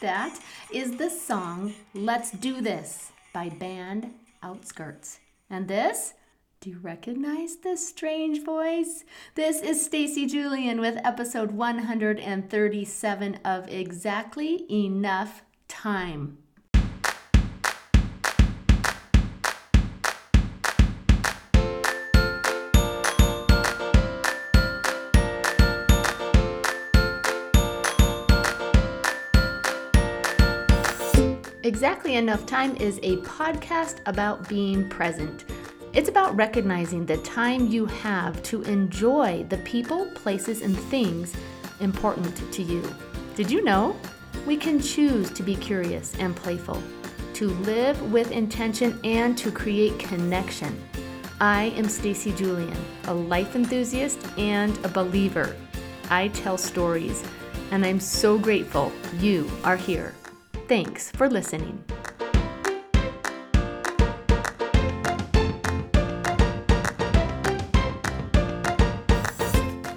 That is the song Let's Do This by Band Outskirts. And this, do you recognize this strange voice? This is Stacy Julian with episode 137 of Exactly Enough Time. Exactly Enough Time is a podcast about being present. It's about recognizing the time you have to enjoy the people, places, and things important to you. Did you know? We can choose to be curious and playful, to live with intention, and to create connection. I am Stacy Julian, a life enthusiast and a believer. I tell stories, and I'm so grateful you are here. Thanks for listening.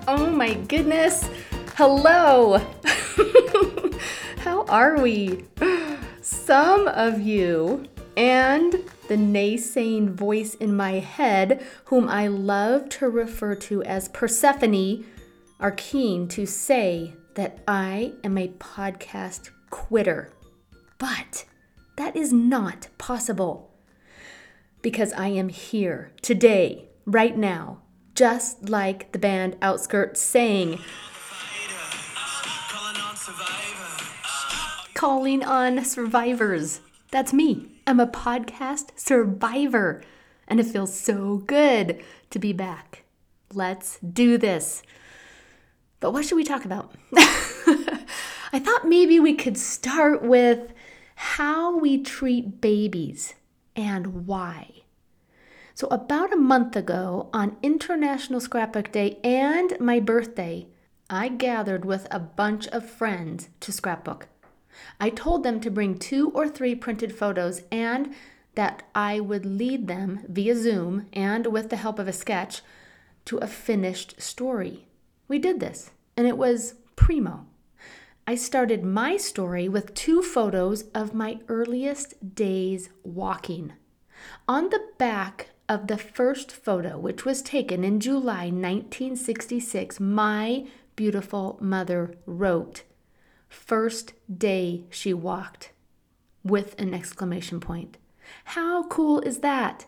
Oh my goodness. Hello. How are we? Some of you and the naysaying voice in my head, whom I love to refer to as Persephone, are keen to say that I am a podcast quitter. But that is not possible because I am here today, right now, just like the band Outskirts sang, Calling on survivors. That's me. I'm a podcast survivor, and it feels so good to be back. Let's do this. But what should we talk about? I thought maybe we could start with how we treat babies and why. So, about a month ago, on International Scrapbook Day and my birthday, I gathered with a bunch of friends to scrapbook. I told them to bring two or three printed photos and that I would lead them via Zoom and with the help of a sketch to a finished story. We did this, and it was primo. I started my story with two photos of my earliest days walking. On the back of the first photo, which was taken in July 1966, my beautiful mother wrote, First day she walked, with an exclamation point. How cool is that?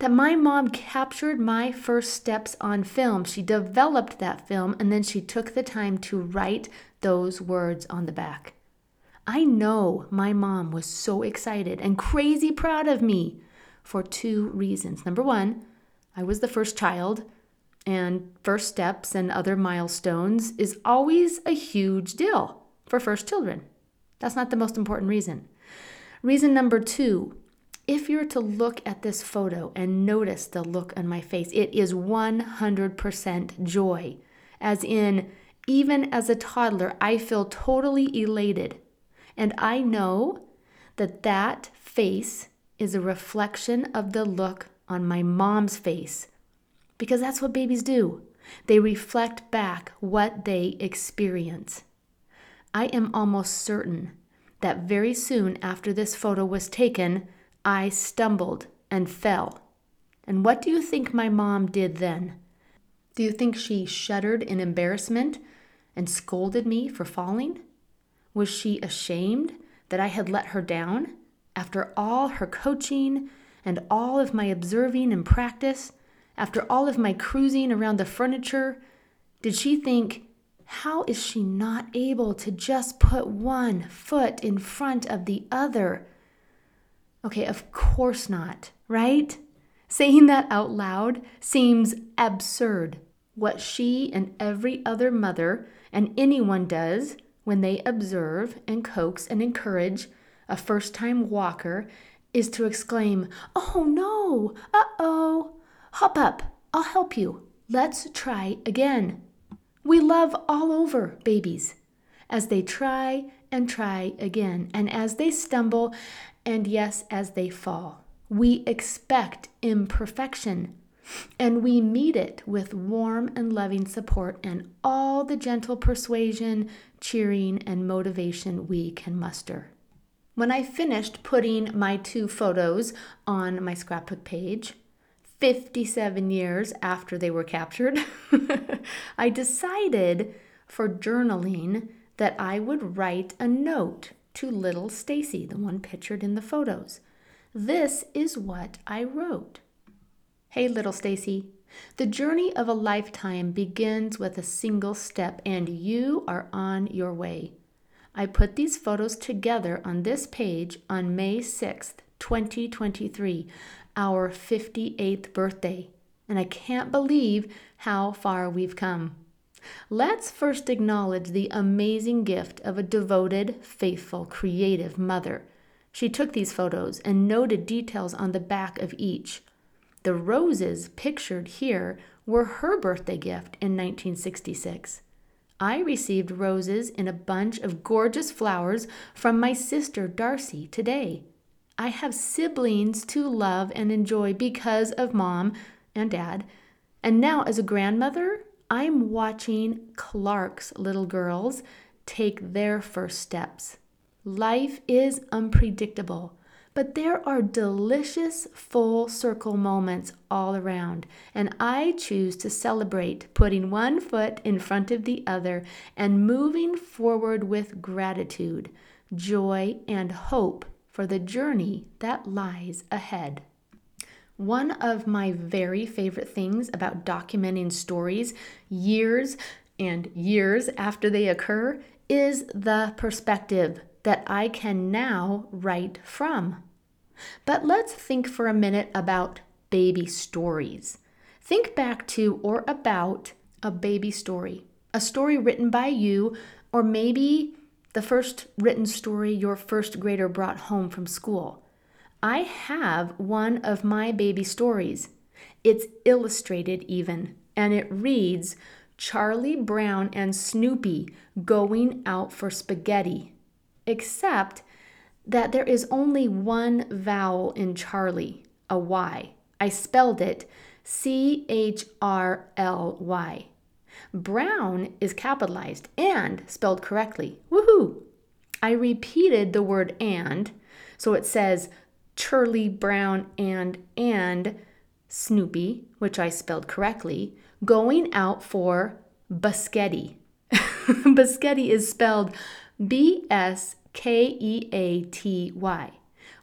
That my mom captured my first steps on film. She developed that film and then she took the time to write those words on the back. I know my mom was so excited and crazy proud of me for two reasons. Number one, I was the first child, and first steps and other milestones is always a huge deal for first children. That's not the most important reason. Reason number two, if you're to look at this photo and notice the look on my face, it is 100% joy. As in, even as a toddler, I feel totally elated. And I know that that face is a reflection of the look on my mom's face. Because that's what babies do. They reflect back what they experience. I am almost certain that very soon after this photo was taken, I stumbled and fell. And what do you think my mom did then? Do you think she shuddered in embarrassment and scolded me for falling? Was she ashamed that I had let her down after all her coaching and all of my observing and practice? After all of my cruising around the furniture? Did she think, how is she not able to just put one foot in front of the other? Okay, of course not, right? Saying that out loud seems absurd. What she and every other mother and anyone does when they observe and coax and encourage a first time walker is to exclaim, Oh no, uh oh, hop up, I'll help you. Let's try again. We love all over babies as they try and try again. And as they stumble, and yes, as they fall, we expect imperfection. And we meet it with warm and loving support and all the gentle persuasion, cheering, and motivation we can muster. When I finished putting my two photos on my scrapbook page, 57 years after they were captured, I decided for journaling that I would write a note to little Stacy, the one pictured in the photos. This is what I wrote. Hey little Stacy, the journey of a lifetime begins with a single step and you are on your way. I put these photos together on this page on May 6th, 2023, our 58th birthday, and I can't believe how far we've come. Let's first acknowledge the amazing gift of a devoted, faithful, creative mother. She took these photos and noted details on the back of each. The roses pictured here were her birthday gift in 1966. I received roses in a bunch of gorgeous flowers from my sister Darcy today. I have siblings to love and enjoy because of mom and dad. And now, as a grandmother, I'm watching Clark's little girls take their first steps. Life is unpredictable. But there are delicious full circle moments all around, and I choose to celebrate putting one foot in front of the other and moving forward with gratitude, joy, and hope for the journey that lies ahead. One of my very favorite things about documenting stories years and years after they occur is the perspective that I can now write from. But let's think for a minute about baby stories. Think back to or about a baby story, a story written by you, or maybe the first written story your first grader brought home from school. I have one of my baby stories. It's illustrated even, and it reads Charlie Brown and Snoopy going out for spaghetti except that there is only one vowel in Charlie, a Y. I spelled it C H R L Y. Brown is capitalized and spelled correctly. Woohoo! I repeated the word and, so it says Charlie Brown and and Snoopy, which I spelled correctly, going out for Biscotti. Biscotti is spelled B S K E A T Y,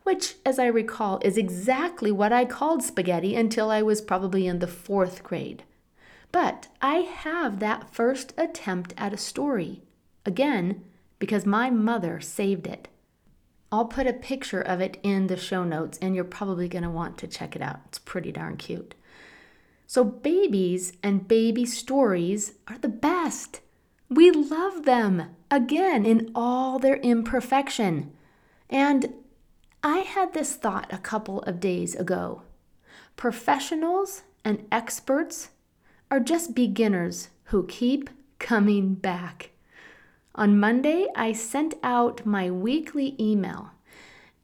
which, as I recall, is exactly what I called spaghetti until I was probably in the fourth grade. But I have that first attempt at a story, again, because my mother saved it. I'll put a picture of it in the show notes, and you're probably going to want to check it out. It's pretty darn cute. So, babies and baby stories are the best. We love them, again, in all their imperfection. And I had this thought a couple of days ago. Professionals and experts are just beginners who keep coming back. On Monday, I sent out my weekly email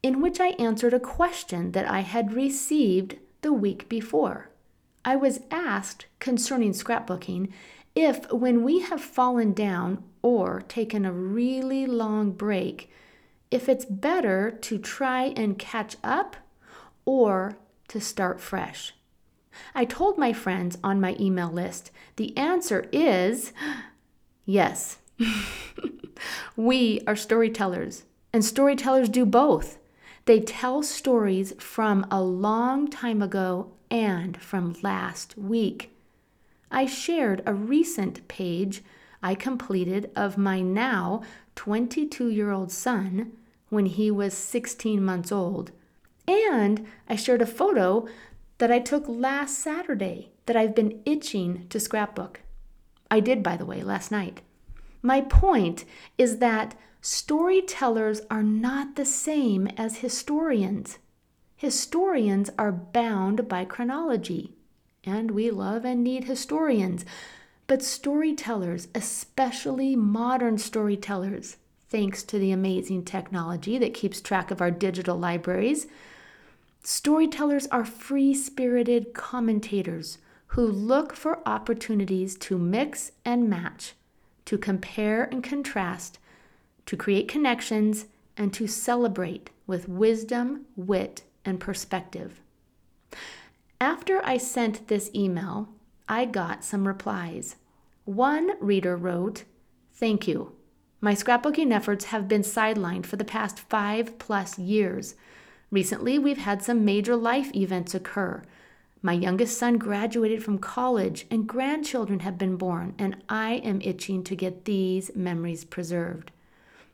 in which I answered a question that I had received the week before. I was asked concerning scrapbooking if, when we have fallen down or taken a really long break, if it's better to try and catch up or to start fresh. I told my friends on my email list the answer is yes. we are storytellers, and storytellers do both. They tell stories from a long time ago and from last week. I shared a recent page I completed of my now 22 year old son when he was 16 months old. And I shared a photo that I took last Saturday that I've been itching to scrapbook. I did, by the way, last night. My point is that storytellers are not the same as historians. Historians are bound by chronology and we love and need historians. But storytellers, especially modern storytellers, thanks to the amazing technology that keeps track of our digital libraries. Storytellers are free spirited commentators who look for opportunities to mix and match, to compare and contrast, to create connections, and to celebrate with wisdom, wit, and perspective. After I sent this email, I got some replies. One reader wrote, Thank you. My scrapbooking efforts have been sidelined for the past five plus years. Recently, we've had some major life events occur. My youngest son graduated from college, and grandchildren have been born, and I am itching to get these memories preserved.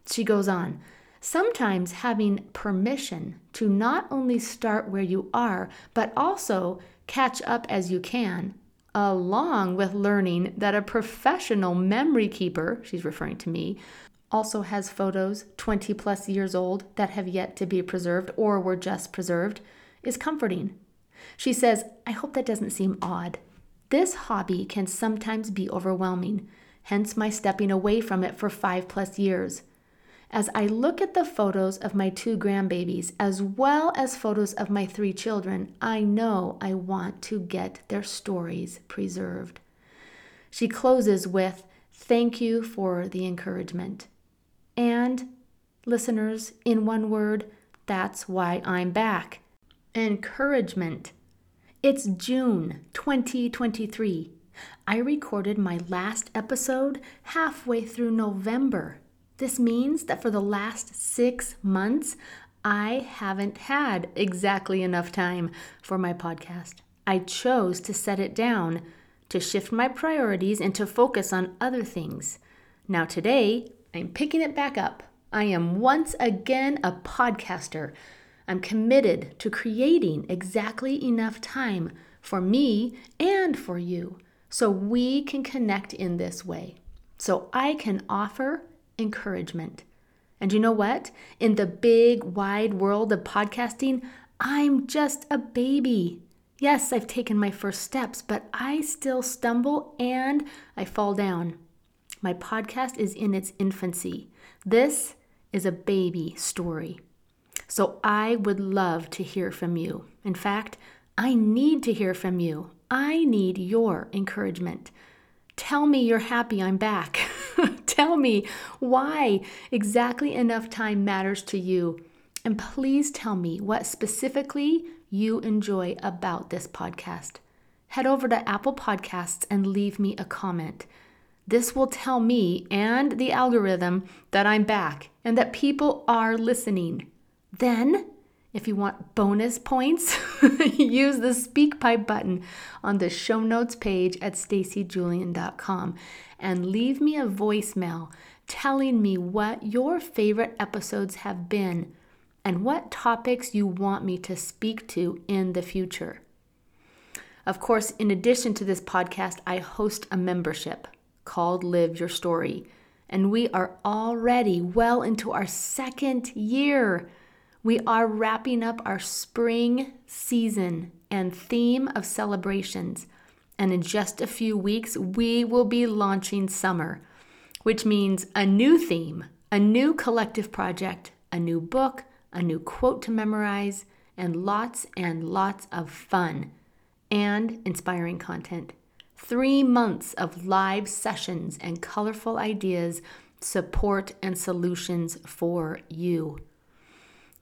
She goes on Sometimes having permission to not only start where you are, but also catch up as you can, along with learning that a professional memory keeper, she's referring to me, also has photos 20 plus years old that have yet to be preserved or were just preserved, is comforting. She says, I hope that doesn't seem odd. This hobby can sometimes be overwhelming, hence my stepping away from it for five plus years. As I look at the photos of my two grandbabies, as well as photos of my three children, I know I want to get their stories preserved. She closes with, Thank you for the encouragement. And, listeners, in one word, that's why I'm back. Encouragement. It's June 2023. I recorded my last episode halfway through November. This means that for the last six months, I haven't had exactly enough time for my podcast. I chose to set it down, to shift my priorities, and to focus on other things. Now, today, I'm picking it back up. I am once again a podcaster. I'm committed to creating exactly enough time for me and for you so we can connect in this way. So I can offer encouragement. And you know what? In the big, wide world of podcasting, I'm just a baby. Yes, I've taken my first steps, but I still stumble and I fall down. My podcast is in its infancy. This is a baby story. So I would love to hear from you. In fact, I need to hear from you. I need your encouragement. Tell me you're happy I'm back. Tell me why exactly enough time matters to you. And please tell me what specifically you enjoy about this podcast. Head over to Apple Podcasts and leave me a comment. This will tell me and the algorithm that I'm back and that people are listening. Then if you want bonus points, use the speak SpeakPipe button on the show notes page at stacyjulian.com and leave me a voicemail telling me what your favorite episodes have been and what topics you want me to speak to in the future. Of course, in addition to this podcast, I host a membership called Live Your Story, and we are already well into our second year. We are wrapping up our spring season and theme of celebrations. And in just a few weeks, we will be launching summer, which means a new theme, a new collective project, a new book, a new quote to memorize, and lots and lots of fun and inspiring content. Three months of live sessions and colorful ideas, support, and solutions for you.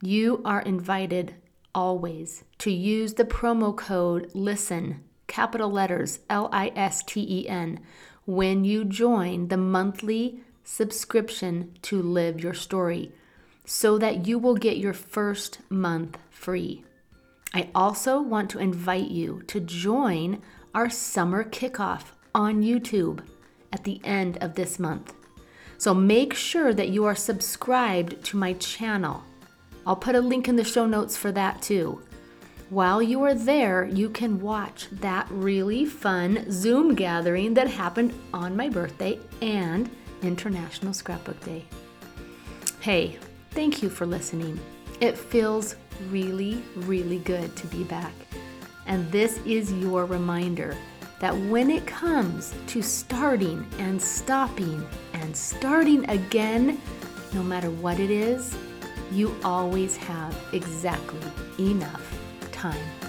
You are invited always to use the promo code LISTEN, capital letters L I S T E N, when you join the monthly subscription to Live Your Story so that you will get your first month free. I also want to invite you to join our summer kickoff on YouTube at the end of this month. So make sure that you are subscribed to my channel I'll put a link in the show notes for that too. While you are there, you can watch that really fun Zoom gathering that happened on my birthday and International Scrapbook Day. Hey, thank you for listening. It feels really, really good to be back. And this is your reminder that when it comes to starting and stopping and starting again, no matter what it is, you always have exactly enough time.